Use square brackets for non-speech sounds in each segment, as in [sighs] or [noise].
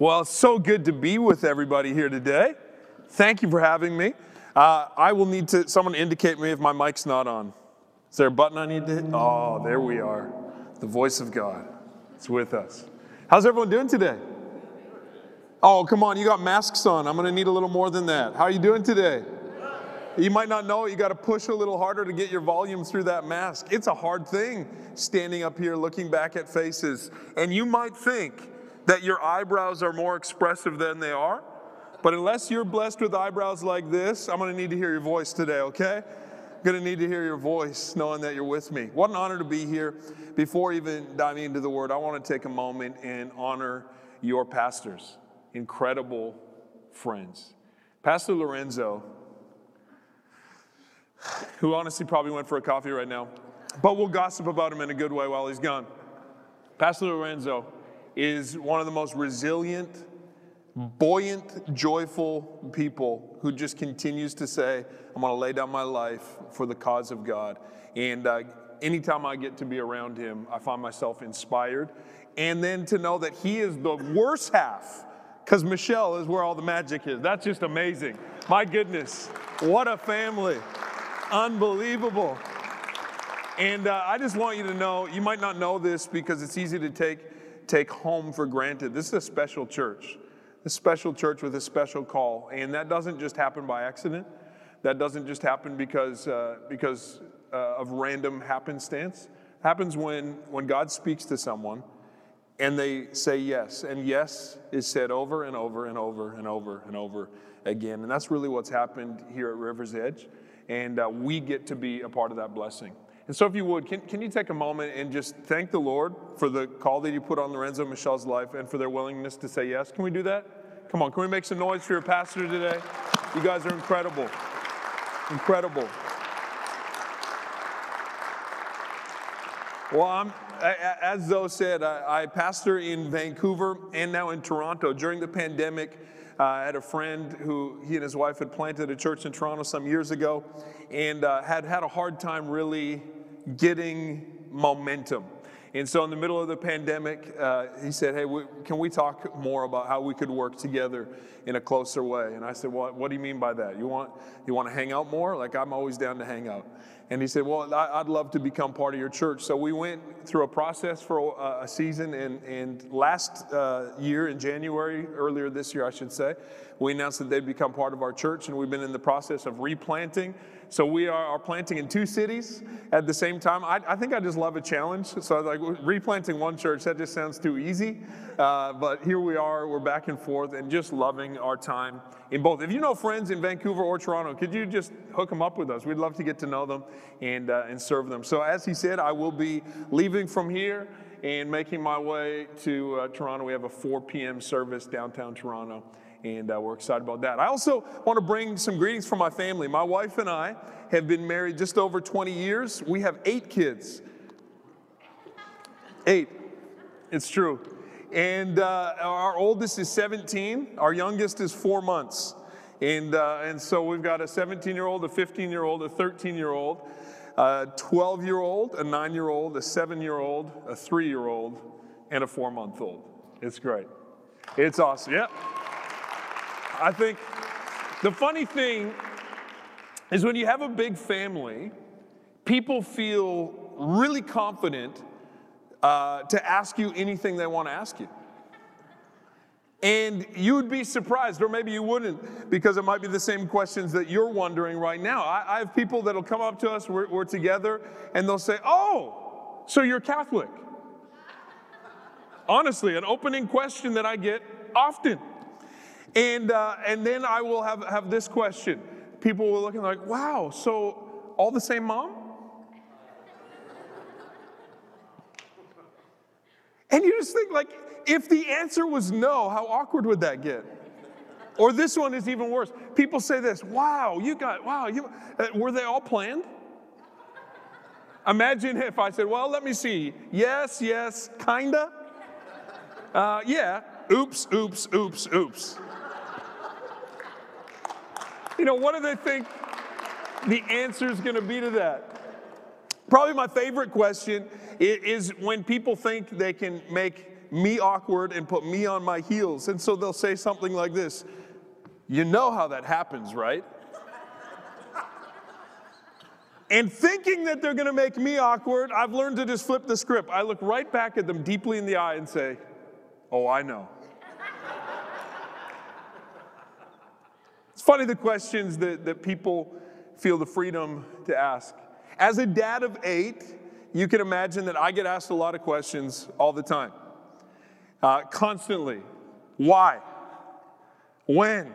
Well, it's so good to be with everybody here today. Thank you for having me. Uh, I will need to, someone indicate me if my mic's not on. Is there a button I need to hit? Oh, there we are. The voice of God. It's with us. How's everyone doing today? Oh, come on, you got masks on. I'm going to need a little more than that. How are you doing today? You might not know it. You got to push a little harder to get your volume through that mask. It's a hard thing standing up here looking back at faces. And you might think, that your eyebrows are more expressive than they are. But unless you're blessed with eyebrows like this, I'm going to need to hear your voice today, okay? I'm going to need to hear your voice knowing that you're with me. What an honor to be here. Before even diving into the word, I want to take a moment and honor your pastors, incredible friends. Pastor Lorenzo, who honestly probably went for a coffee right now, but we'll gossip about him in a good way while he's gone. Pastor Lorenzo is one of the most resilient, buoyant, joyful people who just continues to say, I'm going to lay down my life for the cause of God. And uh, anytime I get to be around him, I find myself inspired. And then to know that he is the worst half, because Michelle is where all the magic is. That's just amazing. My goodness, what a family. Unbelievable. And uh, I just want you to know, you might not know this because it's easy to take take home for granted. This is a special church, a special church with a special call. And that doesn't just happen by accident. That doesn't just happen because, uh, because uh, of random happenstance. It happens when, when God speaks to someone and they say yes. And yes is said over and over and over and over and over again. And that's really what's happened here at River's Edge. And uh, we get to be a part of that blessing. And so, if you would, can, can you take a moment and just thank the Lord for the call that you put on Lorenzo Michelle's life and for their willingness to say yes? Can we do that? Come on, can we make some noise for your pastor today? You guys are incredible. Incredible. Well, I'm, as Zoe said, I, I pastor in Vancouver and now in Toronto. During the pandemic, uh, I had a friend who he and his wife had planted a church in Toronto some years ago and uh, had had a hard time really getting momentum. And so, in the middle of the pandemic, uh, he said, Hey, we, can we talk more about how we could work together in a closer way? And I said, Well, what do you mean by that? You want, you want to hang out more? Like, I'm always down to hang out. And he said, Well, I'd love to become part of your church. So we went through a process for a season. And, and last uh, year, in January, earlier this year, I should say, we announced that they'd become part of our church. And we've been in the process of replanting so we are, are, planting in two cities at the same time. I, I, think I just love a challenge. So I was like, replanting one church, that just sounds too easy. Uh, but here we are, we're back and forth and just loving our time in both. If you know friends in Vancouver or Toronto, could you just hook them up with us? We'd love to get to know them and, uh, and serve them. So as he said, I will be leaving from here and making my way to uh, Toronto. We have a 4 p.m. service downtown Toronto and uh, we're excited about that. I also want to bring some greetings from my family. My wife and I have been married just over 20 years. We have eight kids. Eight. It's true. And uh, our oldest is 17, our youngest is four months. And, uh, and so we've got a 17 year old, a 15 year old, a 13 year old, a 12 year old, a nine year old, a seven year old, a three year old, and a four month old. It's great. It's awesome. Yep. I think the funny thing is when you have a big family, people feel really confident uh, to ask you anything they want to ask you. And you'd be surprised, or maybe you wouldn't, because it might be the same questions that you're wondering right now. I, I have people that'll come up to us, we're, we're together, and they'll say, Oh, so you're Catholic. Honestly, an opening question that I get often. And, uh, and then I will have, have this question. People will look and like, wow, so all the same mom? and you just think like, if the answer was no, how awkward would that get? Or this one is even worse. People say this, wow, you got, wow, you, uh, were they all planned? Imagine if I said, well, let me see. Yes, yes, kinda. Uh, yeah, oops, oops, oops, oops. You know, what do they think the answer is to be to that? Probably my favorite question is when people think they can make me awkward and put me on my heels. And so they'll say something like this You know how that happens, right? [laughs] And thinking that they're gonna make me awkward, I've learned to just flip the script. I look right back at them deeply in the eye and say, Oh, I know. [laughs] it's funny the questions that, that people feel the freedom to ask. As a dad of eight, you can imagine that I get asked a lot of questions all the time, uh, constantly. Why? When?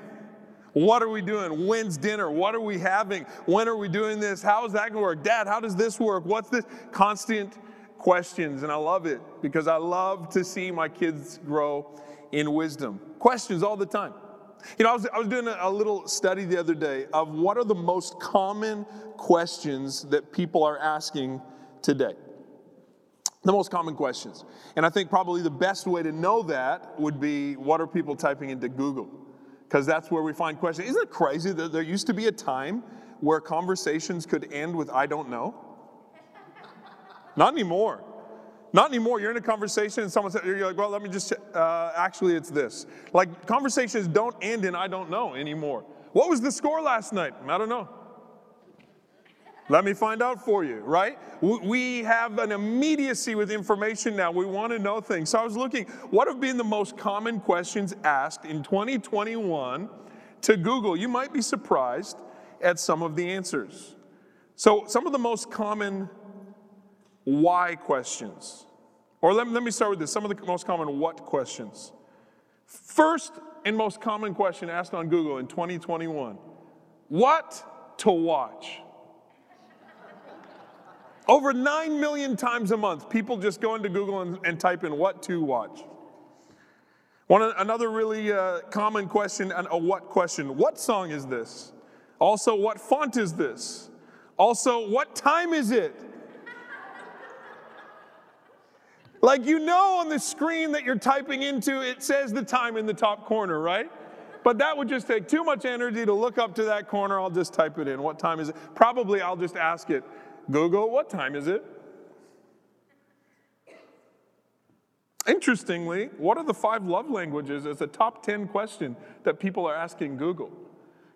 What are we doing? When's dinner? What are we having? When are we doing this? How is that going to work? Dad, how does this work? What's this? Constant questions, and I love it because I love to see my kids grow in wisdom. Questions all the time. You know, I was, I was doing a, a little study the other day of what are the most common questions that people are asking today. The most common questions. And I think probably the best way to know that would be what are people typing into Google? Because that's where we find questions. Isn't it crazy that there used to be a time where conversations could end with I don't know? [laughs] Not anymore. Not anymore. You're in a conversation and someone says, you're like, well, let me just, uh, actually, it's this. Like, conversations don't end in I don't know anymore. What was the score last night? I don't know. Let me find out for you, right? We have an immediacy with information now. We want to know things. So I was looking, what have been the most common questions asked in 2021 to Google? You might be surprised at some of the answers. So, some of the most common why questions. Or let, let me start with this some of the most common what questions. First and most common question asked on Google in 2021 What to watch? Over 9 million times a month, people just go into Google and, and type in what to watch. One, another really uh, common question, a what question. What song is this? Also, what font is this? Also, what time is it? [laughs] Like you know on the screen that you're typing into, it says the time in the top corner, right? But that would just take too much energy to look up to that corner. I'll just type it in. What time is it? Probably I'll just ask it, Google, what time is it? Interestingly, what are the five love languages is a top 10 question that people are asking Google.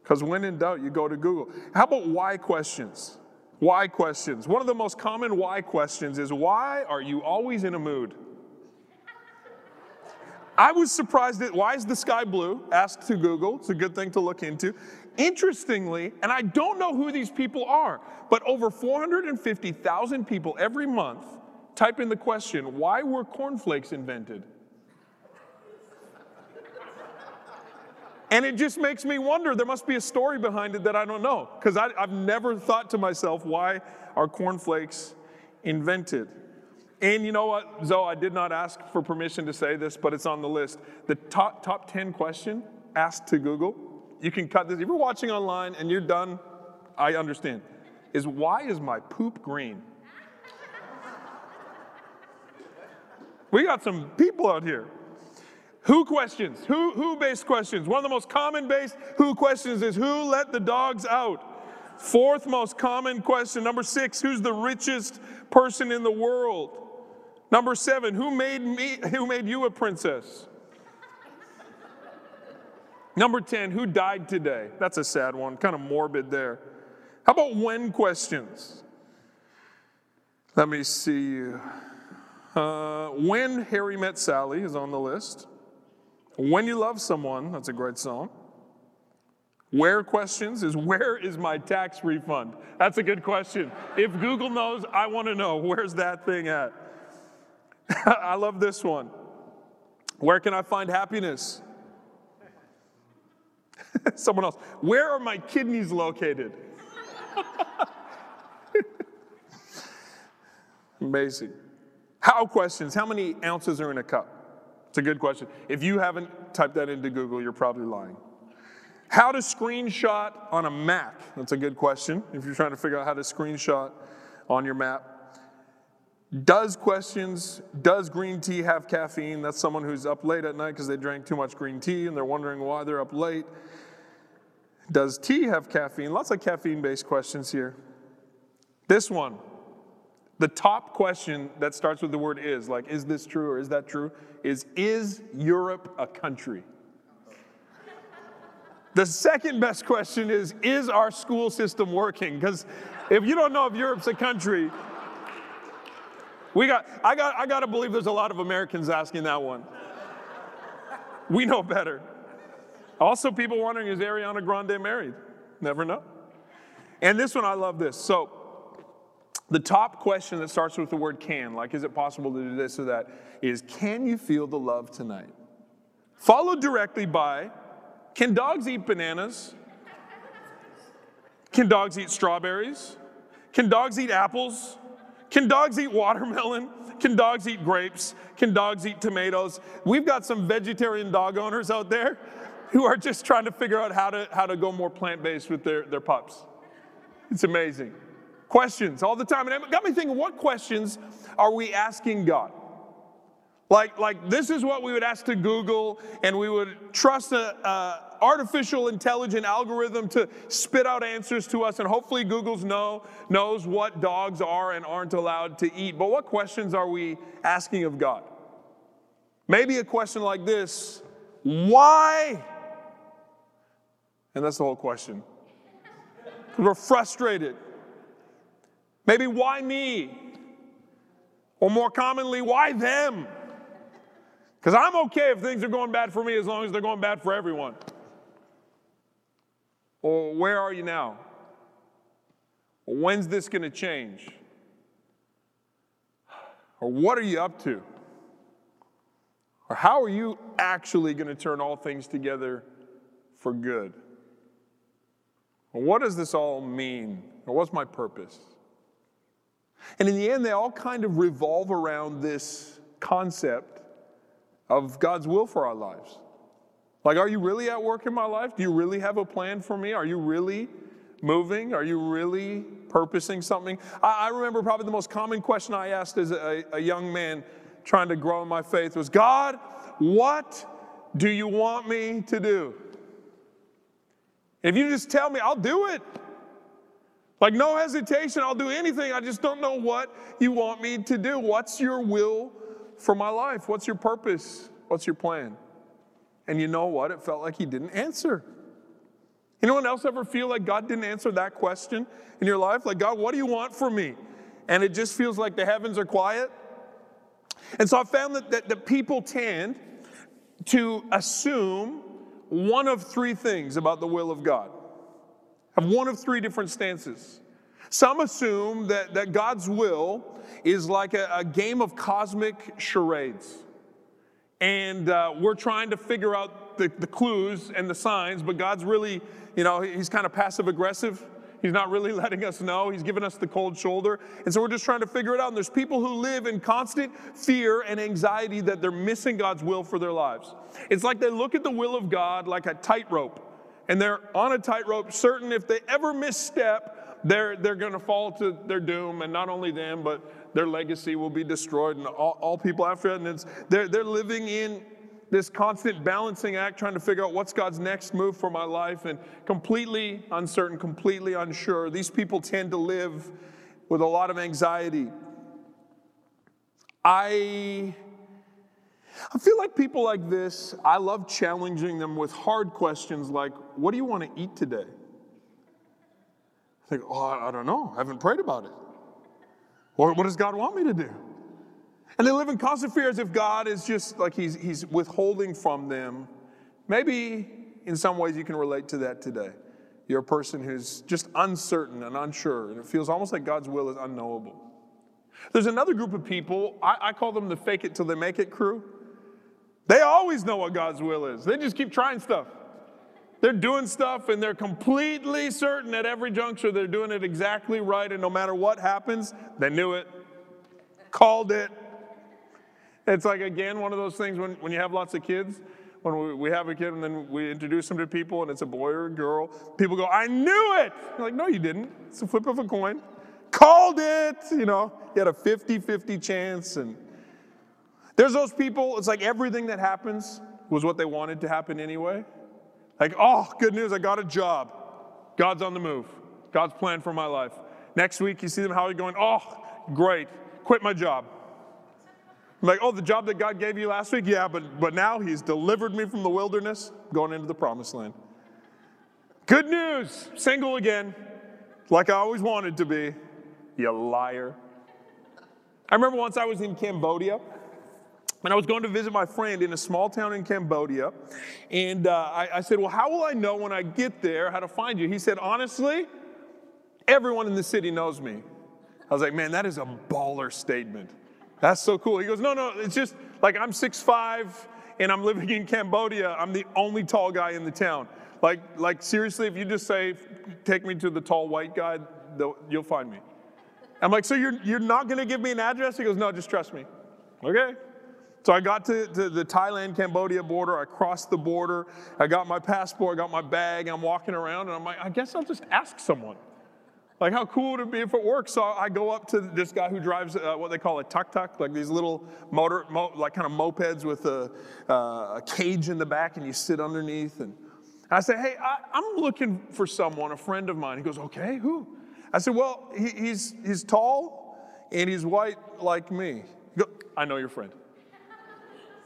Because when in doubt, you go to Google. How about why questions? Why questions. One of the most common why questions is why are you always in a mood? I was surprised that why is the sky blue? Asked to Google. It's a good thing to look into. Interestingly, and I don't know who these people are, but over 450,000 people every month type in the question, why were cornflakes invented? And it just makes me wonder there must be a story behind it that I don't know. Because I've never thought to myself, why are cornflakes invented? And you know what, Zoe, I did not ask for permission to say this, but it's on the list. The top, top 10 question asked to Google, you can cut this. If you're watching online and you're done, I understand, is why is my poop green? we got some people out here. Who questions? Who, who based questions? One of the most common based who questions is who let the dogs out? Fourth most common question. Number six, who's the richest person in the world? Number seven, who made me, who made you a princess? Number 10, who died today? That's a sad one, kind of morbid there. How about when questions? Let me see. Uh, when Harry Met Sally is on the list. When you love someone, that's a great song. Where questions is [laughs] where is my tax refund? That's a good question. If Google knows, I want to know where's that thing at? [laughs] I love this one. Where can I find happiness? [laughs] Someone else. Where are my kidneys located? [laughs] Amazing. How questions? How many ounces are in a cup? It's a good question. If you haven't typed that into Google, you're probably lying. How to screenshot on a Mac? That's a good question if you're trying to figure out how to screenshot on your map. Does questions, does green tea have caffeine? That's someone who's up late at night because they drank too much green tea and they're wondering why they're up late. Does tea have caffeine? Lots of caffeine based questions here. This one, the top question that starts with the word is, like, is this true or is that true? Is, is Europe a country? The second best question is, is our school system working? Because if you don't know if Europe's a country, we got, I got, I got to believe there's a lot of Americans asking that one. We know better. Also, people wondering, is Ariana Grande married? Never know. And this one, I love this. So, the top question that starts with the word can, like, is it possible to do this or that, is can you feel the love tonight? Followed directly by, can dogs eat bananas? Can dogs eat strawberries? Can dogs eat apples? Can dogs eat watermelon? Can dogs eat grapes? Can dogs eat tomatoes? We've got some vegetarian dog owners out there who are just trying to figure out how to, how to go more plant based with their, their pups. It's amazing. Questions all the time. And it got me thinking what questions are we asking God? Like, like this is what we would ask to Google, and we would trust a, a artificial intelligent algorithm to spit out answers to us, and hopefully Google's know knows what dogs are and aren't allowed to eat. But what questions are we asking of God? Maybe a question like this: Why? And that's the whole question. [laughs] We're frustrated. Maybe why me? Or more commonly, why them? Because I'm okay if things are going bad for me as long as they're going bad for everyone. Or where are you now? When's this going to change? Or what are you up to? Or how are you actually going to turn all things together for good? Or what does this all mean? Or what's my purpose? And in the end, they all kind of revolve around this concept of God's will for our lives. Like, are you really at work in my life? Do you really have a plan for me? Are you really moving? Are you really purposing something? I, I remember probably the most common question I asked as a, a young man trying to grow in my faith was God, what do you want me to do? If you just tell me, I'll do it. Like, no hesitation, I'll do anything. I just don't know what you want me to do. What's your will for my life? What's your purpose? What's your plan? And you know what? It felt like he didn't answer. Anyone else ever feel like God didn't answer that question in your life? Like, God, what do you want from me? And it just feels like the heavens are quiet. And so I found that, that, that people tend to assume one of three things about the will of God, have one of three different stances. Some assume that, that God's will is like a, a game of cosmic charades. And uh, we're trying to figure out the, the clues and the signs, but God's really, you know, he's kind of passive aggressive. He's not really [laughs] letting us know. He's giving us the cold shoulder. And so we're just trying to figure it out. And there's people who live in constant fear and anxiety that they're missing God's will for their lives. It's like they look at the will of God like a tightrope. And they're on a tightrope, certain if they ever misstep, they're, they're going to fall to their doom. And not only them, but their legacy will be destroyed and all, all people after it. And it's, they're, they're living in this constant balancing act, trying to figure out what's God's next move for my life, and completely uncertain, completely unsure. These people tend to live with a lot of anxiety. I, I feel like people like this, I love challenging them with hard questions like, What do you want to eat today? I think, Oh, I don't know. I haven't prayed about it. Or what does God want me to do? And they live in constant fear as if God is just like he's, he's withholding from them. Maybe in some ways you can relate to that today. You're a person who's just uncertain and unsure, and it feels almost like God's will is unknowable. There's another group of people, I, I call them the fake it till they make it crew. They always know what God's will is, they just keep trying stuff. They're doing stuff and they're completely certain at every juncture they're doing it exactly right, and no matter what happens, they knew it, called it, It's like, again, one of those things when, when you have lots of kids, when we, we have a kid and then we introduce them to people and it's a boy or a girl, people go, I knew it. You're like, no, you didn't. It's a flip of a coin. Called it. You know, you had a 50 50 chance. And there's those people, it's like everything that happens was what they wanted to happen anyway. Like, oh, good news, I got a job. God's on the move. God's plan for my life. Next week, you see them, how are you going? Oh, great, quit my job. Like, oh, the job that God gave you last week? Yeah, but, but now He's delivered me from the wilderness, going into the promised land. Good news, single again, like I always wanted to be. You liar. I remember once I was in Cambodia. And I was going to visit my friend in a small town in Cambodia. And uh, I, I said, Well, how will I know when I get there how to find you? He said, Honestly, everyone in the city knows me. I was like, Man, that is a baller statement. That's so cool. He goes, No, no, it's just like I'm 6'5 and I'm living in Cambodia. I'm the only tall guy in the town. Like, like seriously, if you just say, Take me to the tall white guy, you'll find me. I'm like, So you're, you're not going to give me an address? He goes, No, just trust me. Okay. So I got to, to, the Thailand Cambodia border. I crossed the border. I got my passport, I got my bag. I'm walking around and I'm like, I guess I'll just ask someone. Like, how cool would it be if it works? So I go up to this guy who drives uh, what they call a tuk tuk, like these little motor, mo- like kind of mopeds with a, uh, a, cage in the back, and you sit underneath. And I say, Hey, I, am looking for someone, a friend of mine. He goes, Okay, who? I said, Well, he, he's, he's tall and he's white like me. I know your friend.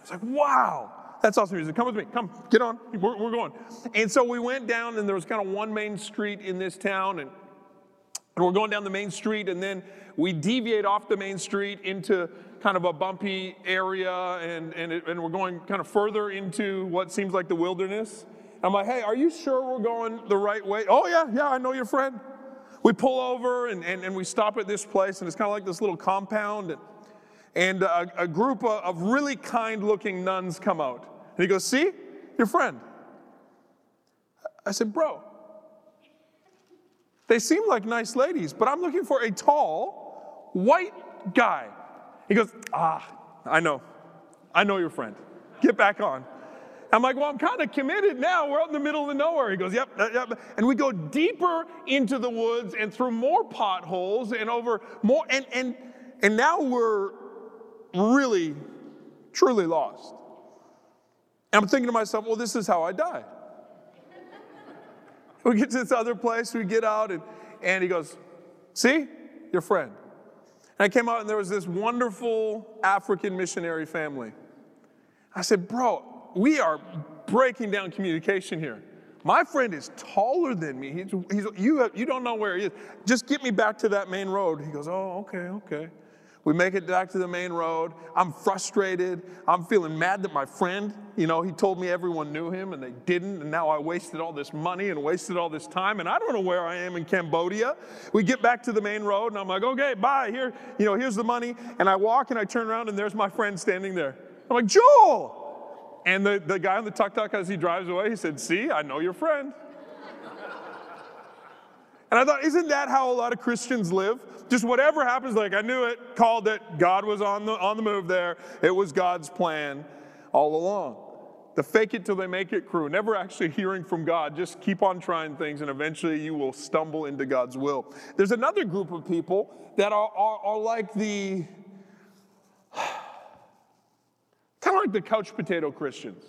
It's like, wow, that's awesome music. Come with me. Come, get on. We're, we're going. And so we went down, and there was kind of one main street in this town, and, and we're going down the main street, and then we deviate off the main street into kind of a bumpy area, and, and, it, and we're going kind of further into what seems like the wilderness. I'm like, hey, are you sure we're going the right way? Oh, yeah, yeah, I know your friend. We pull over and, and, and we stop at this place, and it's kind of like this little compound. And, and a, a group of really kind looking nuns come out. And he goes, See, your friend. I said, Bro, they seem like nice ladies, but I'm looking for a tall, white guy. He goes, Ah, I know. I know your friend. Get back on. I'm like, well, I'm kind of committed now. We're out in the middle of nowhere. He goes, yep, yep. And we go deeper into the woods and through more potholes and over more. And, and, and now we're really, truly lost. And I'm thinking to myself, well, this is how I die. [laughs] we get to this other place, we get out, and, and he goes, See, your friend. And I came out, and there was this wonderful African missionary family. I said, Bro, we are breaking down communication here. My friend is taller than me. He's, he's, you, you don't know where he is. Just get me back to that main road. He goes, Oh, okay, okay. We make it back to the main road. I'm frustrated. I'm feeling mad that my friend, you know, he told me everyone knew him and they didn't. And now I wasted all this money and wasted all this time. And I don't know where I am in Cambodia. We get back to the main road and I'm like, okay, bye. Here, you know, here's the money. And I walk and I turn around and there's my friend standing there. I'm like, Joel. And the, the guy on the tuk tuk as he drives away, he said, see, I know your friend. And I thought, isn't that how a lot of Christians live? just whatever happens, like I knew it, called it, God was on the, on the move there. It was God's plan all along. The fake it till they make it crew, never actually hearing from God. Just keep on trying things, and eventually you will stumble into God's will. There's another group of people that are, are, are like the [sighs] kind of like the couch potato Christians.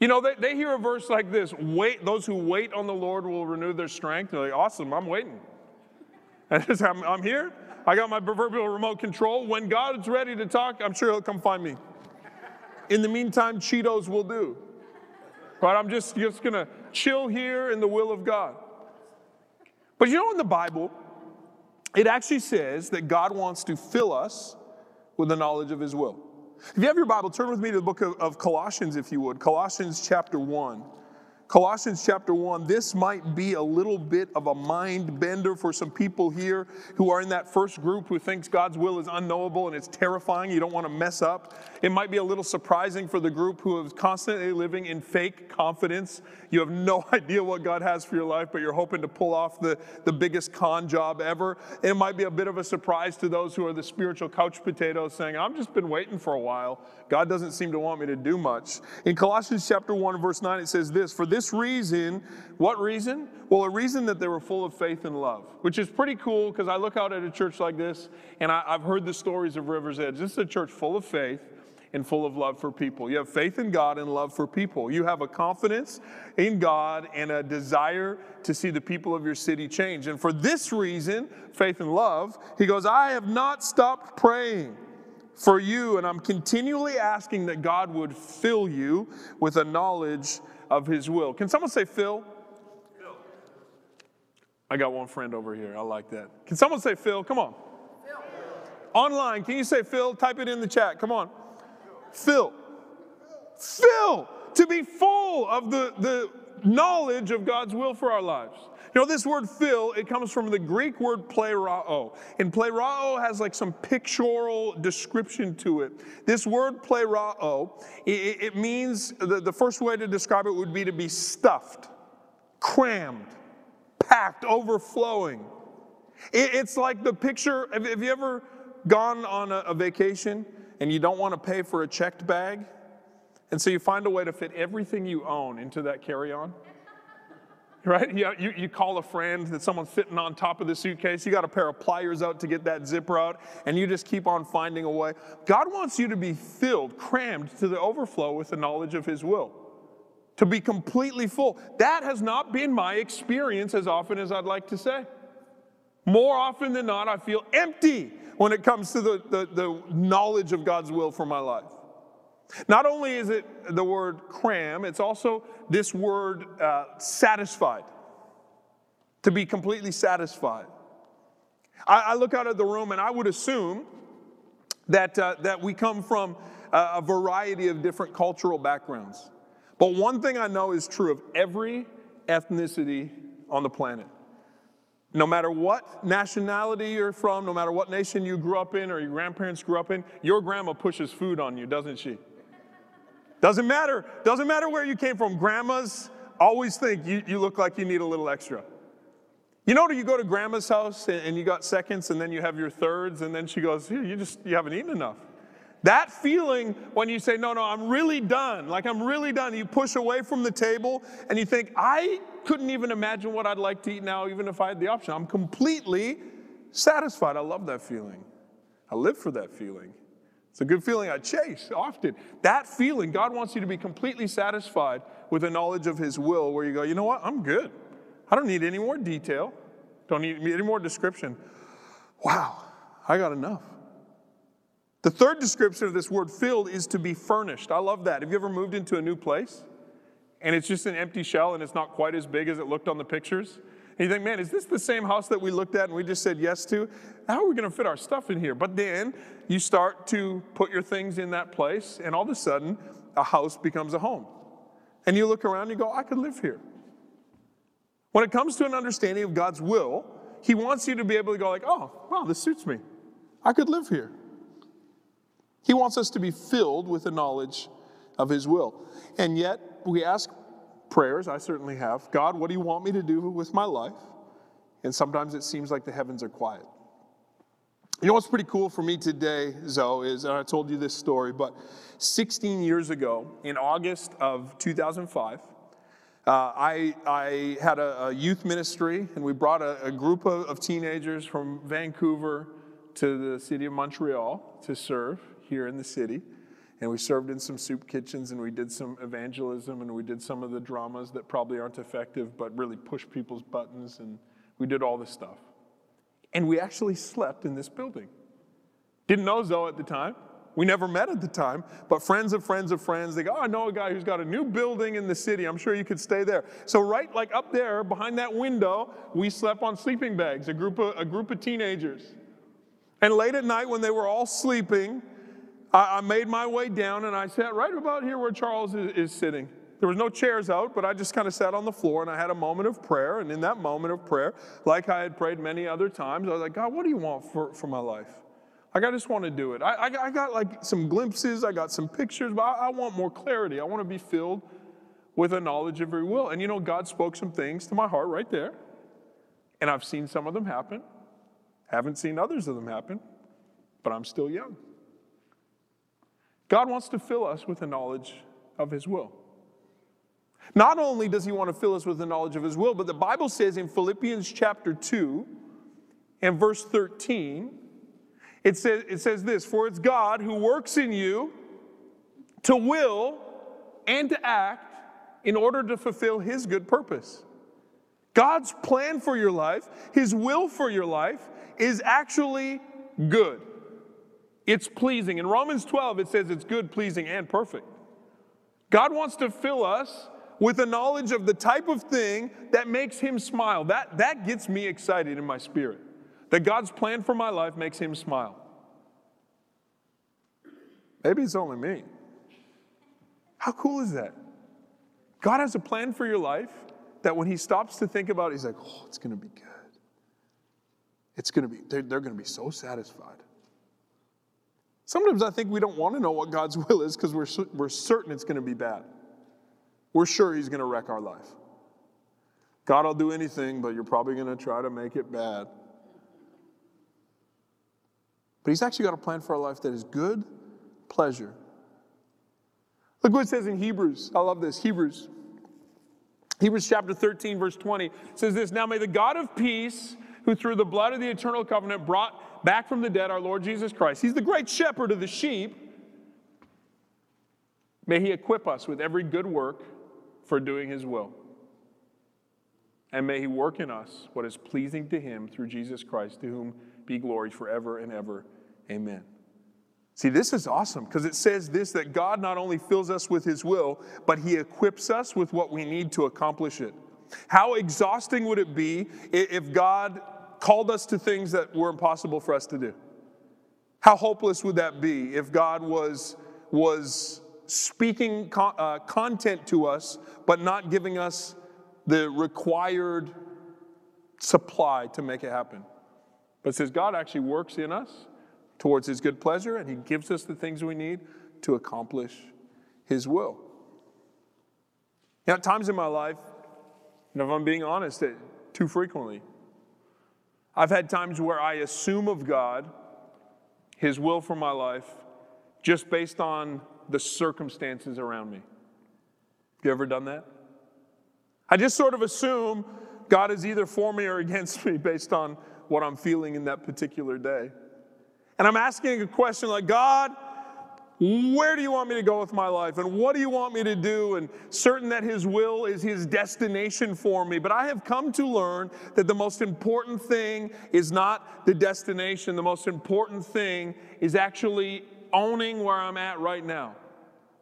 You know, they, they hear a verse like this wait, those who wait on the Lord will renew their strength. They're like, awesome, I'm waiting. [laughs] I'm, I'm here. I got my proverbial remote control. When God's ready to talk, I'm sure He'll come find me. In the meantime, Cheetos will do. But I'm just, just going to chill here in the will of God. But you know, in the Bible, it actually says that God wants to fill us with the knowledge of His will. If you have your Bible, turn with me to the book of, of Colossians, if you would. Colossians chapter 1. Colossians chapter 1, this might be a little bit of a mind bender for some people here who are in that first group who thinks God's will is unknowable and it's terrifying. You don't want to mess up. It might be a little surprising for the group who is constantly living in fake confidence. You have no [laughs] idea what God has for your life, but you're hoping to pull off the, the biggest con job ever. It might be a bit of a surprise to those who are the spiritual couch potatoes saying, I've just been waiting for a while. God doesn't seem to want me to do much. In Colossians chapter 1, verse 9, it says this For this this reason, what reason? Well, a reason that they were full of faith and love, which is pretty cool because I look out at a church like this and I, have heard the stories of River's Edge. This is a church full of faith and full of love for people. You have faith in God and love for people. You have a confidence in God and a desire to see the people of your city change. And for this reason, faith and love, he goes, I have not stopped praying for you, and I'm continually asking that God would fill you with a knowledge of his will. Can someone say Phil? Phil. I got one friend over here. I like that. Can someone say Phil? Come on. Phil. Online, can you say Phil? Type it in the chat. Come on. Phil. Phil. To be full of the, the knowledge of God's will for our lives. You know, this word fill, it comes from the Greek word plerao. And plerao has like some pictorial description to it. This word plerao, it, it means, the, the first way to describe it would be to be stuffed, crammed, packed, overflowing. It, it's like the picture, have, have you ever gone on a, a vacation and you don't want to pay for a checked bag? And so you find a way to fit everything you own into that carry on? Right? You, you, you, call a friend that someone's sitting on top of the suitcase. You got a pair of pliers out to get that zipper out, and you just keep on finding a way. God wants you to be filled, crammed to the overflow with the knowledge of His will, to be completely full. That has not been my experience as often as I'd like to say. More often than not, I feel empty when it comes to the, the, the knowledge of God's will for my life. Not only is it the word cram, it's also this word uh, satisfied, to be completely satisfied. I, I, look out at the room and I would assume that, uh, that we come from a, a variety of different cultural backgrounds. But one thing I know is true of every ethnicity on the planet. No matter what nationality you're from, no matter what nation you grew up in or your grandparents grew up in, your grandma pushes food on you, doesn't she? Doesn't matter. Doesn't matter where you came from. Grandmas always think you, you look like you need a little extra. You know, you go to grandma's house and, and you got seconds and then you have your thirds and then she goes, you just, you haven't eaten enough. That feeling when you say, no, no, I'm really done, like I'm really done, you push away from the table and you think, I couldn't even imagine what I'd like to eat now, even if I had the option. I'm completely satisfied. I love that feeling. I live for that feeling. It's a good feeling I chase often. That feeling, God wants you to be completely satisfied with the knowledge of His will, where you go, you know what, I'm good. I don't need any more detail, don't need any more description. Wow, I got enough. The third description of this word filled is to be furnished. I love that. Have you ever moved into a new place and it's just an empty shell and it's not quite as big as it looked on the pictures? You think, man, is this the same house that we looked at and we just said yes to? How are we going to fit our stuff in here? But then you start to put your things in that place, and all of a sudden, a house becomes a home. And you look around and you go, I could live here. When it comes to an understanding of God's will, He wants you to be able to go, like, oh, wow, this suits me. I could live here. He wants us to be filled with the knowledge of His will. And yet, we ask prayers, I certainly have. God, what do you want me to do with my life? And sometimes it seems like the heavens are quiet. You know what's pretty cool for me today, Zoe, is, and I told you this story, but 16 years ago, in August of 2005, uh, I, I had a, a, youth ministry, and we brought a, a group of, of teenagers from Vancouver to the city of Montreal to serve here in the city and we served in some soup kitchens and we did some evangelism and we did some of the dramas that probably aren't effective but really push people's buttons and we did all this stuff. And we actually slept in this building. Didn't know Zoe at the time. We never met at the time, but friends of friends of friends, they go, oh, I know a guy who's got a new building in the city. I'm sure you could stay there. So right like up there behind that window, we slept on sleeping bags, a group of, a group of teenagers. And late at night when they were all sleeping, I, I made my way down and I sat right about here where Charles is, is sitting. There was no chairs out, but I just kind of sat on the floor and I had a moment of prayer. And in that moment of prayer, like I had prayed many other times, I was like, God, what do you want for, for my life? Like, I just want to do it. I, I, I got like some glimpses, I got some pictures, but I, I want more clarity. I want to be filled with a knowledge of your will. And you know, God spoke some things to my heart right there. And I've seen some of them happen. Haven't seen others of them happen, but I'm still young. God wants to fill us with the knowledge of His will. Not only does He want to fill us with the knowledge of His will, but the Bible says in Philippians chapter 2 and verse 13, it says, it says this For it's God who works in you to will and to act in order to fulfill His good purpose. God's plan for your life, His will for your life, is actually good. It's pleasing. In Romans 12, it says it's good, pleasing, and perfect. God wants to fill us with a knowledge of the type of thing that makes Him smile. That, that gets me excited in my spirit. That God's plan for my life makes Him smile. Maybe it's only me. How cool is that? God has a plan for your life that when He stops to think about it, He's like, oh, it's going to be good. It's going to be, they're, they're going to be so satisfied. Sometimes I think we don't want to know what God's [laughs] will is because we're, we're certain it's going to be bad. We're sure He's going to wreck our life. God will do anything, but you're probably going to try to make it bad. But He's actually got a plan for our life that is good pleasure. Look what it says in Hebrews. I love this. Hebrews. Hebrews chapter 13, verse 20 says this Now may the God of peace, who through the blood of the eternal covenant brought back from the dead our Lord Jesus Christ, he's the great shepherd of the sheep. May he equip us with every good work for doing his will. And may he work in us what is pleasing to him through Jesus Christ, to whom be glory forever and ever. Amen. See, this is awesome because it says this that God not only fills us with His will, but He equips us with what we need to accomplish it. How exhausting would it be if God called us to things that were impossible for us to do? How hopeless would that be if God was, was speaking uh, content to us, but not giving us the required supply to make it happen? But says God actually works in us towards His good pleasure, and He gives us the things we need to accomplish His will. Know, at times in my life, and if I'm being honest, it, too frequently, I've had times where I assume of God His will for my life just based on the circumstances around me. You ever done that? I just sort of assume God is either for me or against me based on what I'm feeling in that particular day. And I'm asking a question like, God, where do you want me to go with my life? And what do you want me to do? And certain that His will is His destination for me. But I have come to learn that the most important thing is not the destination. The most important thing is actually owning where I'm at right now.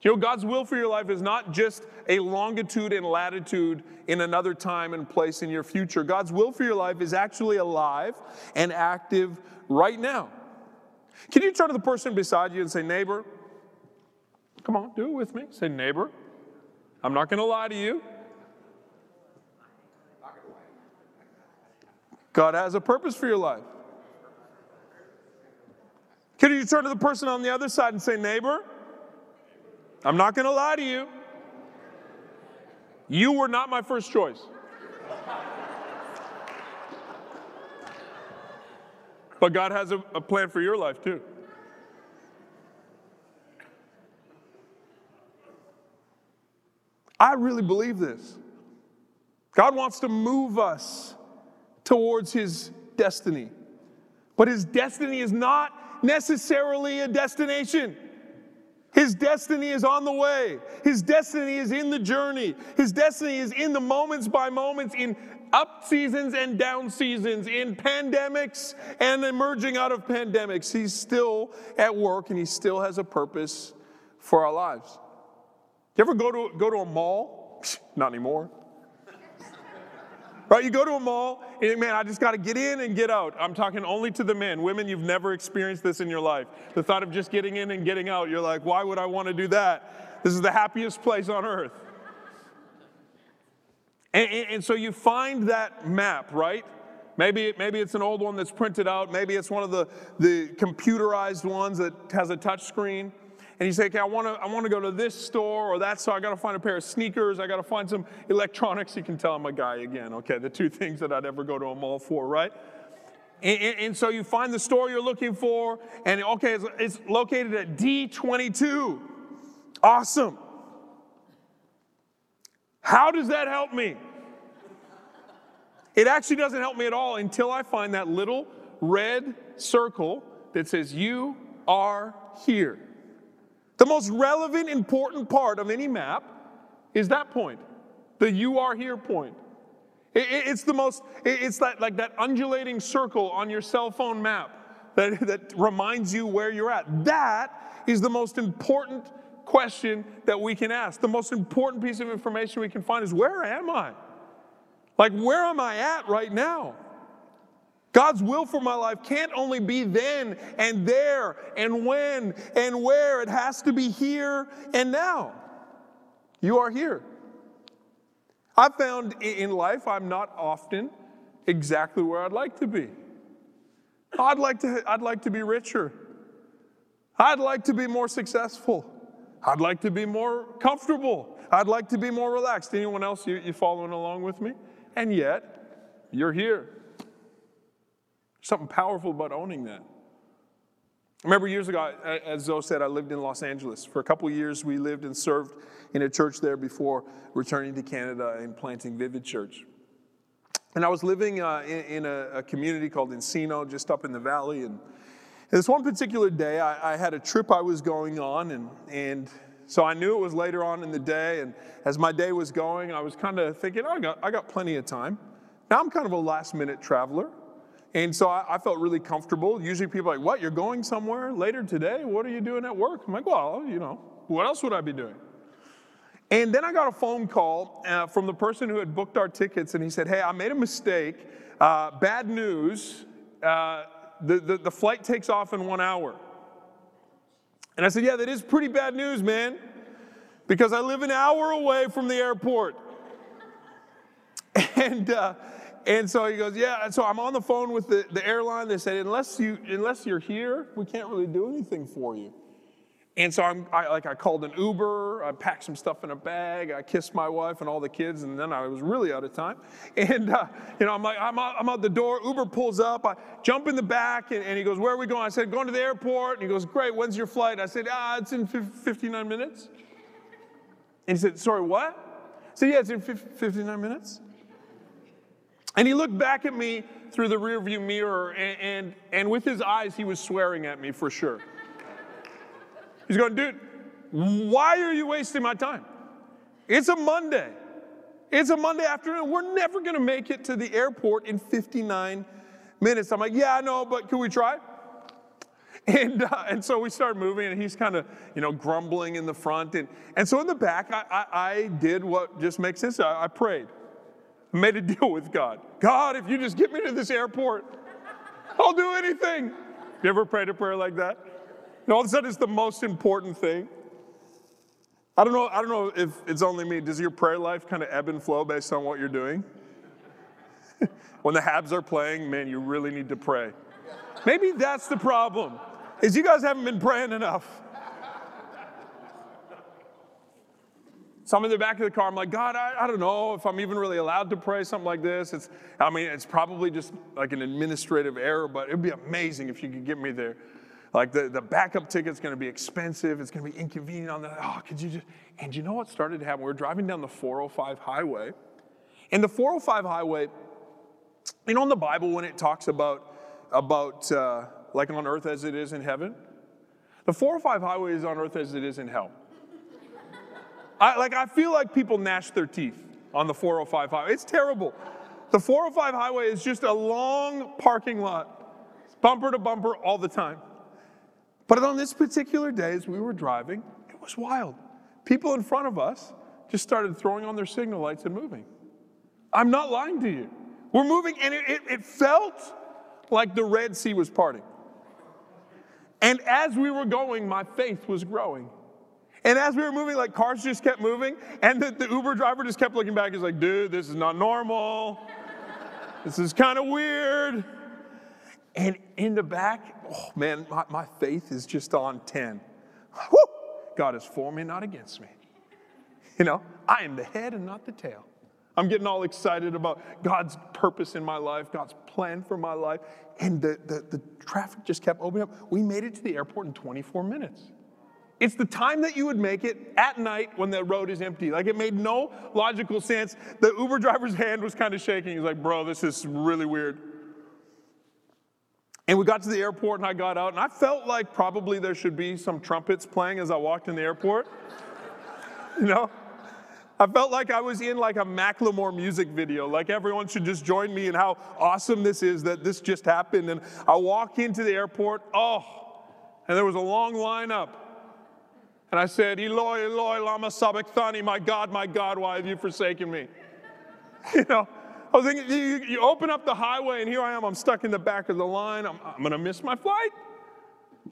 You know, God's will for your life is not just a longitude and latitude in another time and place in your future. God's will for your life is actually alive and active right now. Can you turn to the person beside you and say, neighbor? Come on, do it with me. Say, neighbor, I'm not going to lie to you. God has a purpose for your life. Can you turn to the person on the other side and say, neighbor, I'm not going to lie to you. You were not my first choice. But God has a, a plan for your life too. I really believe this. God wants to move us towards His destiny. But His destiny is not necessarily a destination. His destiny is on the way. His destiny is in the journey. His destiny is in the moments by moments, in up seasons and down seasons, in pandemics and emerging out of pandemics. He's still at work and he still has a purpose for our lives. You ever go to, go to a mall? Not anymore. Right, you go to a mall, and man, I just got to get in and get out. I'm talking only to the men. Women, you've never experienced this in your life. The thought of just getting in and getting out, you're like, why would I want to do that? This is the happiest place on earth. And, and, and so you find that map, right? Maybe, maybe it's an old one that's printed out. Maybe it's one of the, the computerized ones that has a touch screen. And you say, okay, I want to I wanna go to this store or that store. I got to find a pair of sneakers. I got to find some electronics. You can tell I'm a guy again, okay? The two [laughs] things that I'd ever go to a mall for, right? And, and, and so you find the store you're looking for, and okay, it's, it's located at D22. Awesome. How does that help me? It actually doesn't help me at all until I find that little red circle that says, You are here. The most relevant, important part of any map is that point, the you are here point. It's the most, it's that like that undulating circle on your cell phone map that, [laughs] that reminds you where you're at. That is the most important question that we can ask. The most important piece of information we can find is where am I? Like, where am I at right now? God's will for my life can't only be then and there and when and where. It has to be here and now. You are here. I've found in life I'm not often exactly where I'd like to be. I'd like to, I'd like to be richer. I'd like to be more successful. I'd like to be more comfortable. I'd like to be more relaxed. Anyone else, you, you following along with me? And yet, you're here. Something powerful about owning that. I remember years ago, as Zoe said, I lived in Los Angeles. For a couple years, we lived and served in a church there before returning to Canada and planting Vivid Church. And I was living uh, in, in a, a, community called Encino, just up in the valley. And, this one particular day, I, I, had a trip I was going on, and, and so I knew it was later on in the day. And as my day was going, I was kind of thinking, oh, I, got, I got plenty of time. Now I'm kind of a last minute traveler. And so I, I, felt really comfortable. Usually people are like, what, you're going somewhere later today? What are you doing at work? I'm like, well, you know, what else would I be doing? And then I got a phone call uh, from the person who had booked our tickets, and he said, hey, I made a mistake. Uh, bad news. Uh, the, the, the flight takes off in one hour. And I said, yeah, that is pretty bad news, man, because I live an hour away from the airport. [laughs] And, uh, and so he goes, yeah. And so I'm on the phone with the, the airline. They said, unless you unless you're here, we can't really do anything for you. And so I'm I, like I called an Uber. I packed some stuff in a bag. I kissed my wife and all the kids, and then I was really out of time. And uh, you know, I'm like I'm out, I'm out the door. Uber pulls up. I jump in the back, and, and he goes, "Where are we going?" I said, "Going to the airport." And he goes, "Great. When's your flight?" I said, "Ah, it's in 59 minutes." And he said, "Sorry, what?" I said, "Yeah, it's in 59 minutes." And he looked back at me through the rearview mirror, and, and, and with his eyes, he was swearing at me for sure. He's going, dude, why are you wasting my time? It's a Monday. It's a Monday afternoon. We're never going to make it to the airport in 59 minutes. I'm like, yeah, I know, but can we try? And, uh, and so we started moving, and he's kind of, you know, grumbling in the front. And, and so in the back, I, I, I did what just makes sense. I, I prayed made a deal with God. God, if you just get me to this airport, I'll do anything. You ever prayed a prayer like that? And all of a sudden, it's the most important thing. I don't know. I don't know if it's only me. Does your prayer life kind of ebb and flow based on what you're doing? [laughs] when the Habs are playing, man, you really need to pray. Maybe that's the problem. Is you guys haven't been praying enough. So I'm in the back of the car. I'm like, God, I, I don't know if I'm even really allowed to pray something like this. It's, I mean, it's probably just like an administrative error, but it'd be amazing if you could get me there. Like the, the backup ticket's gonna be expensive. It's gonna be inconvenient on the, oh, could you just, and you know what started to happen? We are driving down the 405 highway. And the 405 highway, you know, in the Bible, when it talks about, about uh, like on earth as it is in heaven, the 405 highway is on earth as it is in hell. I, like, I feel like people gnash their teeth on the 405 highway. It's terrible. The 405 highway is just a long parking lot, it's bumper to bumper all the time. But on this particular day, as we were driving, it was wild. People in front of us just started throwing on their signal lights and moving. I'm not lying to you. We're moving, and it, it, it felt like the Red Sea was parting. And as we were going, my faith was growing. And as we were moving, like cars just kept moving, and the, the Uber driver just kept looking back. He's like, dude, this is not normal. This is kind of weird. And in the back, oh man, my, my faith is just on 10. Woo! God is for me, not against me. You know, I am the head and not the tail. I'm getting all excited about God's purpose in my life, God's plan for my life. And the, the, the traffic just kept opening up. We made it to the airport in 24 minutes. It's the time that you would make it at night when the road is empty. Like it made no logical sense. The Uber driver's hand was kind of shaking. He's like, bro, this is really weird. And we got to the airport and I got out and I felt like probably there should be some trumpets playing as I walked in the airport. [laughs] you know? I felt like I was in like a Macklemore music video. Like everyone should just join me in how awesome this is that this just happened. And I walk into the airport, oh, and there was a long line up. And I said, Eloi, Eloi, lama sabachthani, my God, my God, why have you forsaken me? [laughs] You know, I was thinking, you, you open up the highway, and here I am, I'm stuck in the back of the line. I'm, I'm to miss my flight.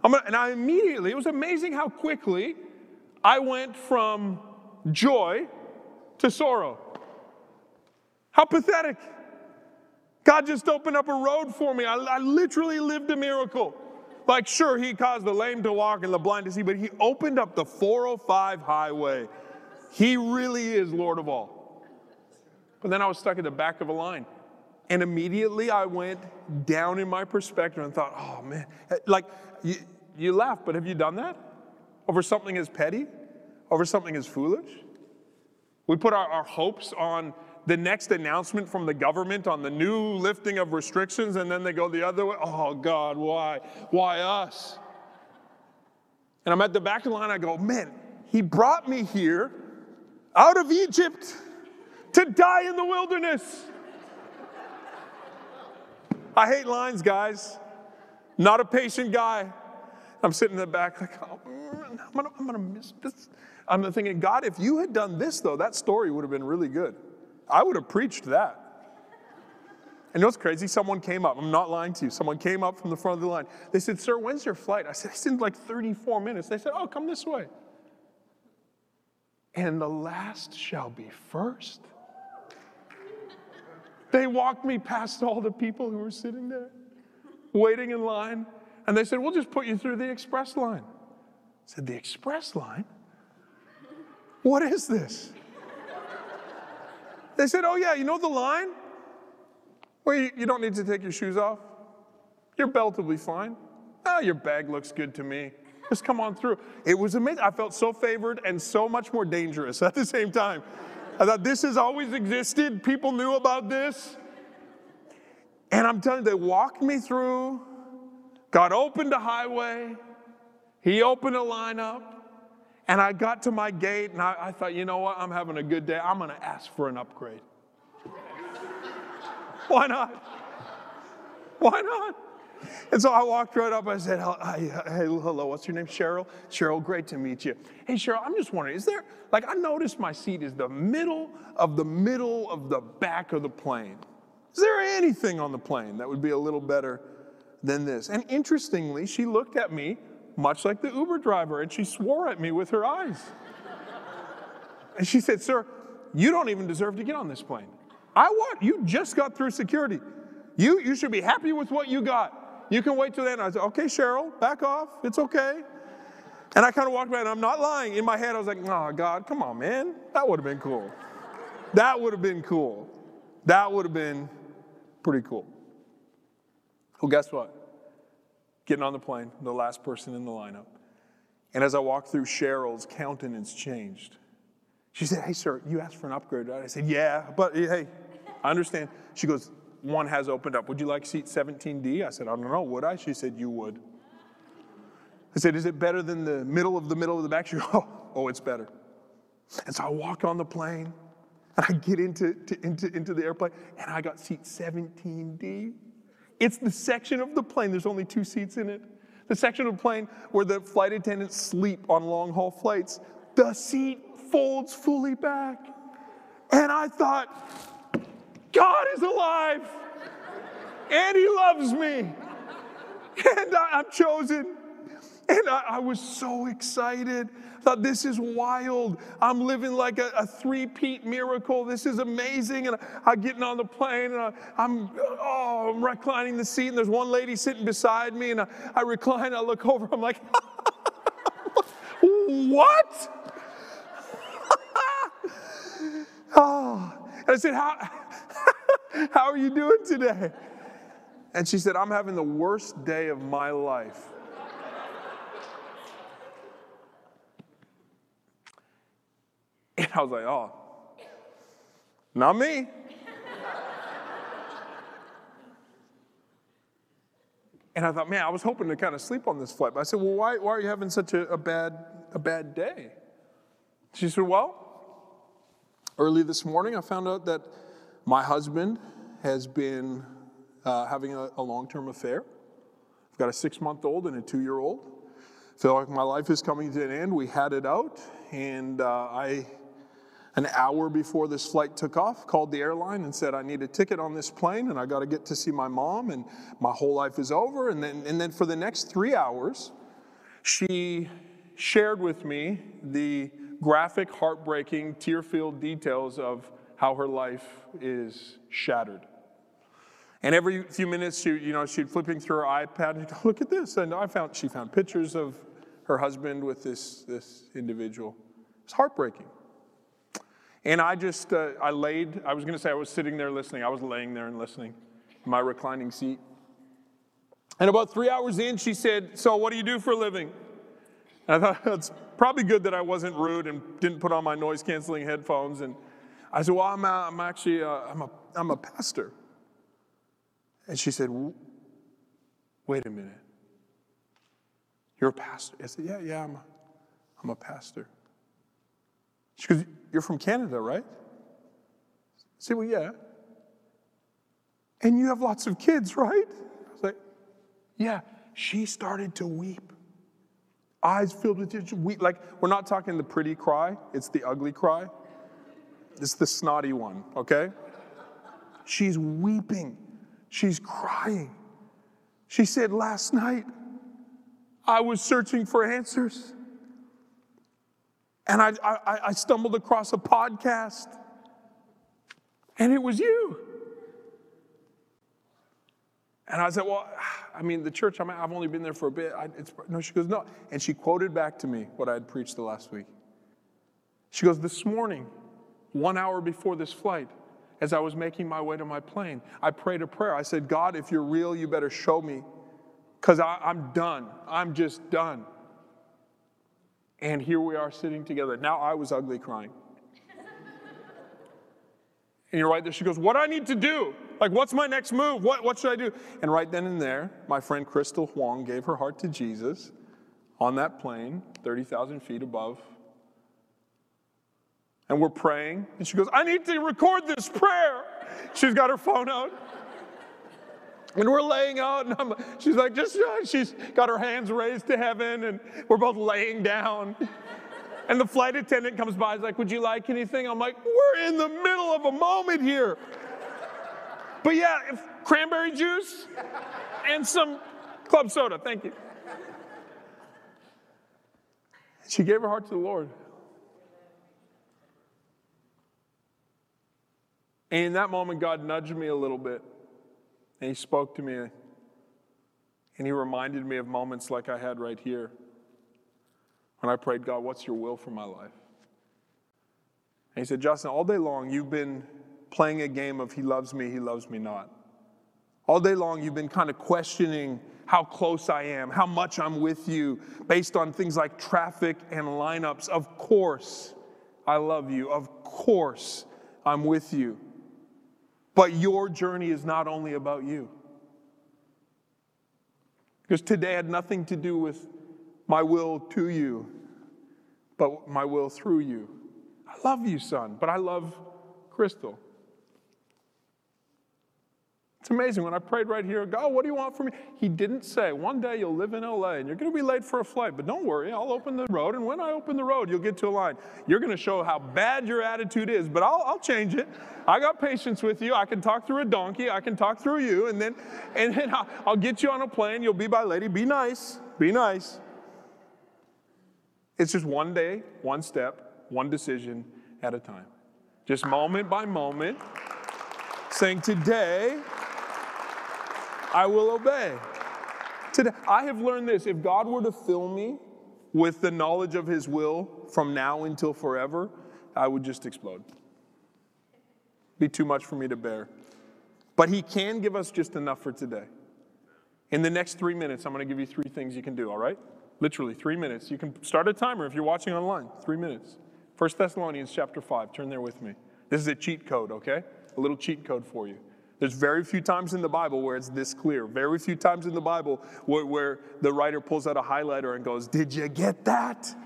I'm Gonna, and I immediately, it was amazing how quickly I went from joy to sorrow. How pathetic. God just opened up a road for me. I, I literally lived a miracle. Like, sure, he caused the lame to walk and the blind to see, but he opened up the 405 highway. He really is Lord of all. But then I was stuck at the back of a line. And immediately I went down in my perspective and thought, oh man, like you, you laugh, but have you done that? Over something as petty? Over something as foolish? We put our, our hopes on the next announcement from the government on the new lifting of restrictions, and then they go the other way. Oh, God, why? Why us? And I'm at the back of the line, I go, man, he brought me here out of Egypt to die in the wilderness. I hate lines, guys. Not a patient guy. I'm sitting in the back, like, oh, I'm gonna, I'm gonna miss this. I'm thinking, God, if you had done this, though, that story would have been really good. I would have preached that. And you know what's crazy? Someone came up. I'm not lying to you. Someone came up from the front of the line. They said, Sir, when's your flight? I said, It's in like 34 minutes. They said, Oh, come this way. And the last shall be first. They walked me past all the people who were sitting there, waiting in line. And they said, We'll just put you through the express line. I said, The express line? What is this? They said, Oh, yeah, you know the line? Well, you, you don't need to take your shoes off. Your belt will be fine. Oh, your bag looks good to me. Just come on through. It was amazing. I felt so favored and so much more dangerous [laughs] at the same time. I thought this has always existed. People knew about this. And I'm telling you, they walked me through. God opened a highway. He opened a lineup. And I got to my gate and I, I thought, you know what? I'm having a good day. I'm going to ask for an upgrade. [laughs] Why not? Why not? And so I walked right up. I said, hey, hello, what's your name? Cheryl? Cheryl, great to meet you. Hey, Cheryl, I'm just wondering, is there, like, I noticed my seat is the middle of the middle of the back of the plane. Is there anything on the plane that would be a little better than this? And interestingly, she looked at me much like the Uber driver, and she swore at me with her eyes. and she said, Sir, you don't even deserve to get on this plane. I want, you just got through security. You, you should be happy with what you got. You can wait till then. I said, Okay, Cheryl, back off. It's okay. And I kind of walked by, and I'm not lying. In my head, I was like, Oh, God, come on, man. That would have been cool. That would have been cool. That would have been pretty cool. Well, guess what? Getting on the plane, the last person in the lineup. And as I walked through, Cheryl's countenance changed. She said, Hey, sir, you asked for an upgrade, right? I said, Yeah, but hey, I understand. She goes, One has opened up. Would you like seat 17D? I said, I don't know. Would I? She said, You would. I said, Is it better than the middle of the middle of the back? She goes, Oh, oh it's better. And so I walk on the plane and I get into, to, into, into the airplane and I got seat 17D. It's the section of the plane, there's only two seats in it. The section of the plane where the flight attendants sleep on long haul flights. The seat folds fully back. And I thought, God is alive and He loves me. And I'm chosen. And I, I, was so excited. Thought this is wild. I'm living like a, a three-peat miracle. This is amazing. And I, am getting on the plane and I, am oh, I'm reclining the seat. And there's one lady sitting beside me, and I, I recline. I look over. I'm like, [laughs] what? [laughs] oh. And I said, how, [laughs] how are you doing today? And she said, I'm having the worst day of my life. [laughs] And I was like, oh, not me. and I thought, man, I was hoping to kind of sleep on this flight. But I said, well, why, why are you having such a, a bad, a bad day? She said, well, early this morning I found out that my husband has been uh, having a, a long term affair. I've got a six month old and a two year old. I feel like my life is coming to an end. We had it out, and uh, I an hour before this flight took off, called the airline and said, I need a ticket on this plane and I got to get to see my mom and my whole life is over. And then, and then for the next three hours, she shared with me the graphic, heartbreaking, tear filled details of how her life is shattered. And every few minutes, she, you know, she'd flipping through her iPad and go, look at this. And I found, she found pictures of her husband with this, this individual. It's heartbreaking. And I just, uh, I laid, I was going to say I was sitting there listening. I was laying there and listening in my reclining seat. And about three hours in, she said, So, what do you do for a living? And I thought, [laughs] it's probably good that I wasn't rude and didn't put on my noise canceling headphones. And I said, Well, I'm, a, I'm actually, a, I'm, a, I'm a pastor. And she said, Wait a minute. You're a pastor? I said, Yeah, yeah, I'm a, I'm a pastor. She goes, You're from Canada, right? I Well, yeah. And you have lots of kids, right? I was like, Yeah. She started to weep. Eyes filled with tears. We, like, we're not talking the pretty cry, it's the ugly cry. It's the snotty one, okay? She's weeping. She's crying. She said, Last night, I was searching for answers. And I, I, I stumbled across a podcast, and it was you. And I said, Well, I mean, the church, i have only been there for a bit. I, no, she goes, No. And she quoted back to me what I had preached the last week. She goes, This morning, one hour before this flight, as I was making my way to my plane, I prayed a prayer. I said, God, if you're real, you better show me because I'm done. I'm just done. And here we are sitting together. Now I was ugly crying. and you're right there. She goes, What do I need to do? Like, what's my next move? What, what should I do? And right then and there, my friend Crystal Huang gave her heart to Jesus on that plane, 30,000 feet above. And we're praying. And she goes, I need to record this prayer. She's got her phone out. And we're laying out, and I'm, she's like, just, uh, she's got her hands raised to heaven, and we're both laying down. And the flight attendant comes by, he's like, Would you like anything? I'm like, We're in the middle of a moment here. But yeah, if, cranberry juice and some club soda, thank you. She gave her heart to the Lord. And in that moment, God nudged me a little bit. And he spoke to me and he reminded me of moments like I had right here when I prayed, God, what's your will for my life? And he said, Justin, all day long you've been playing a game of he loves me, he loves me not. All day long you've been kind of questioning how close I am, how much I'm with you, based on things like traffic and lineups. Of course, I love you. Of course, I'm with you. But your journey is not only about you. Because today had nothing to do with my will to you, but my will through you. I love you, son, but I love Crystal. It's amazing. When I prayed right here, God, what do you want from me? He didn't say, one day you'll live in LA and you're going to be late for a flight, but don't worry, I'll open the road. And when I open the road, you'll get to a line. You're going to show how bad your attitude is, but I'll, I'll change it. I got patience with you. I can talk through a donkey. I can talk through you. And then, and then I'll, I'll get you on a plane. You'll be by lady. Be nice. Be nice. It's just one day, one step, one decision at a time. Just moment by moment, saying, Today, I will obey. Today, I have learned this. If God were to fill me with the knowledge of His will from now until forever, I would just explode. Be too much for me to bear. But He can give us just enough for today. In the next three minutes, I'm going to give you three things you can do, all right? Literally, three minutes. You can start a timer if you're watching online. Three minutes. 1 Thessalonians chapter 5. Turn there with me. This is a cheat code, okay? A little cheat code for you. There's very few times in the Bible where it's this clear. Very few times in the Bible where, where the writer pulls out a highlighter and goes, Did you get that?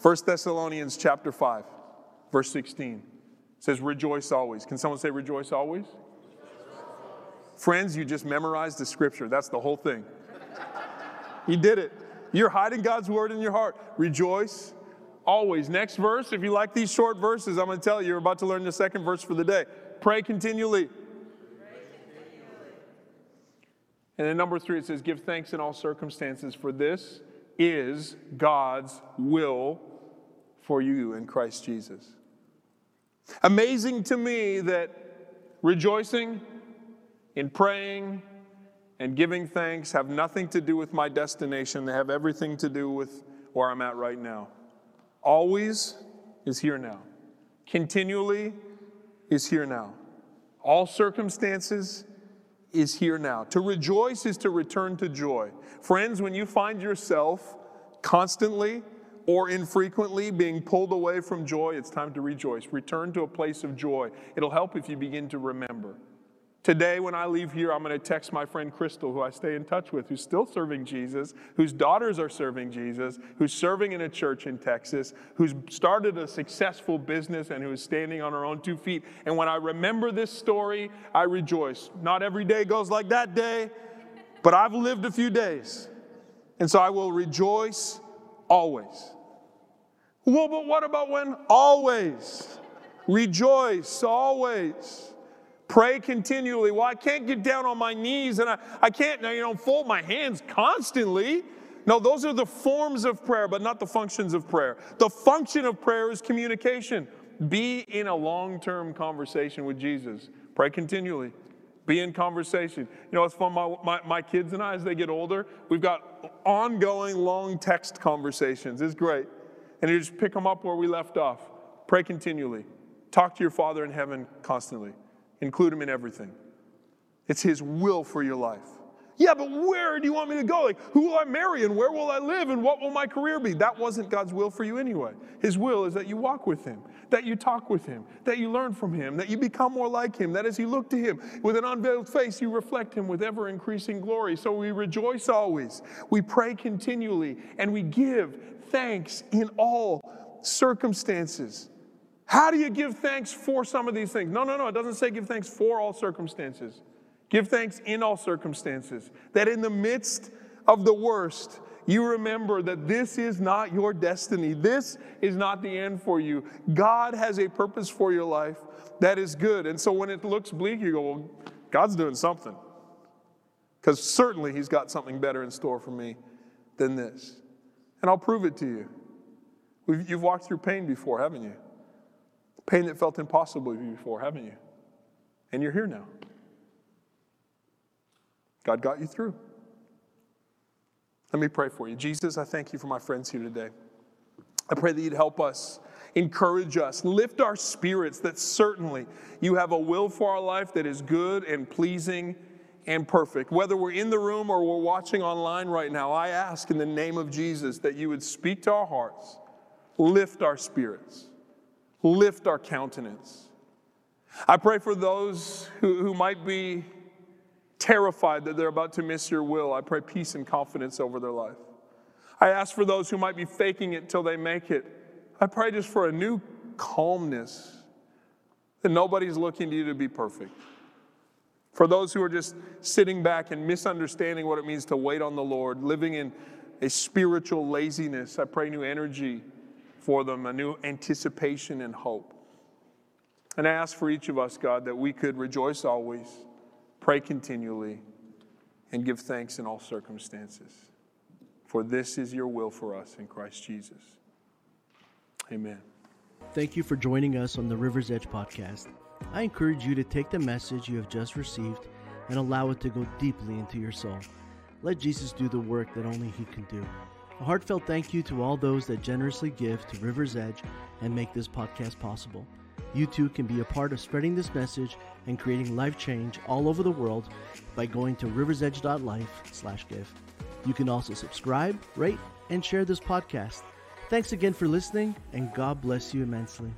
1 Thessalonians chapter 5, verse 16 says, Rejoice always. Can someone say, Rejoice always? Friends, you just memorized the scripture. That's the whole thing. You did it. You're hiding God's word in your heart. Rejoice always. Next verse, if you like these short verses, I'm going to tell you, you're about to learn the second verse for the day. Pray continually. And then number three, it says, Give thanks in all circumstances, for this is God's will for you in Christ Jesus. Amazing to me that rejoicing in praying and giving thanks have nothing to do with my destination, they have everything to do with where I'm at right now. Always is here now, continually is here now. All circumstances is here now. To rejoice is to return to joy. Friends, when you find yourself constantly or infrequently being pulled away from joy, it's time to rejoice. Return to a place of joy. It'll help if you begin to remember. Today, when I leave here, I'm going to text my friend Crystal, who I stay in touch with, who's still serving Jesus, whose daughters are serving Jesus, who's serving in a church in Texas, who's started a successful business and who is standing on her own two feet. And when I remember this story, I rejoice. Not every day goes like that day, but I've lived a few days. And so I will rejoice always. Well, but what about when? Always. Rejoice always. Pray continually. Well, I can't get down on my knees and I, I can't, now you know, fold my hands constantly. No, those are the forms of prayer, but not the functions of prayer. The function of prayer is communication. Be in a long term conversation with Jesus. Pray continually. Be in conversation. You know, it's fun. My, my, my, kids and I, as they get older, we've got ongoing long text conversations. It's great. And you just pick them up where we left off. Pray continually. Talk to your Father in heaven constantly. Include him in everything. It's his will for your life. Yeah, but where do you want me to go? Like, who will I marry and where will I live and what will my career be? That wasn't God's will for you anyway. His will is that you walk with him, that you talk with him, that you learn from him, that you become more like him, that as you look to him with an unveiled face, you reflect him with ever increasing glory. So we rejoice always, we pray continually, and we give thanks in all circumstances. How do you give thanks for some of these things? No, no, no. It doesn't say give thanks for all circumstances. Give thanks in all circumstances. That in the midst of the worst, you remember that this is not your destiny. This is not the end for you. God has a purpose for your life that is good. And so when it looks bleak, you go, well, God's doing something. Because certainly He's got something better in store for me than this. And I'll prove it to you. You've walked through pain before, haven't you? Pain that felt impossible before, haven't you? And you're here now. God got you through. Let me pray for you. Jesus, I thank you for my friends here today. I pray that you'd help us, encourage us, lift our spirits that certainly you have a will for our life that is good and pleasing and perfect. Whether we're in the room or we're watching online right now, I ask in the name of Jesus that you would speak to our hearts, lift our spirits lift our countenance. I pray for those who, who might be terrified that they're about to miss your will. I pray peace and confidence over their life. I ask for those who might be faking it till they make it. I pray just for a new calmness that nobody's looking to you to be perfect. For those who are just sitting back and misunderstanding what it means to wait on the Lord, living in a spiritual laziness, I pray new energy for them, a new anticipation and hope. And I ask for each of us, God, that we could rejoice always, pray continually, and give thanks in all circumstances. For this is your will for us in Christ Jesus. Amen. Thank you for joining us on the River's Edge podcast. I encourage you to take the message you have just received and allow it to go deeply into your soul. Let Jesus do the work that only He can do. A heartfelt thank you to all those that generously give to River's Edge and make this podcast possible. You too can be a part of spreading this message and creating life change all over the world by going to riversedge.life/give. You can also subscribe, rate, and share this podcast. Thanks again for listening, and God bless you immensely.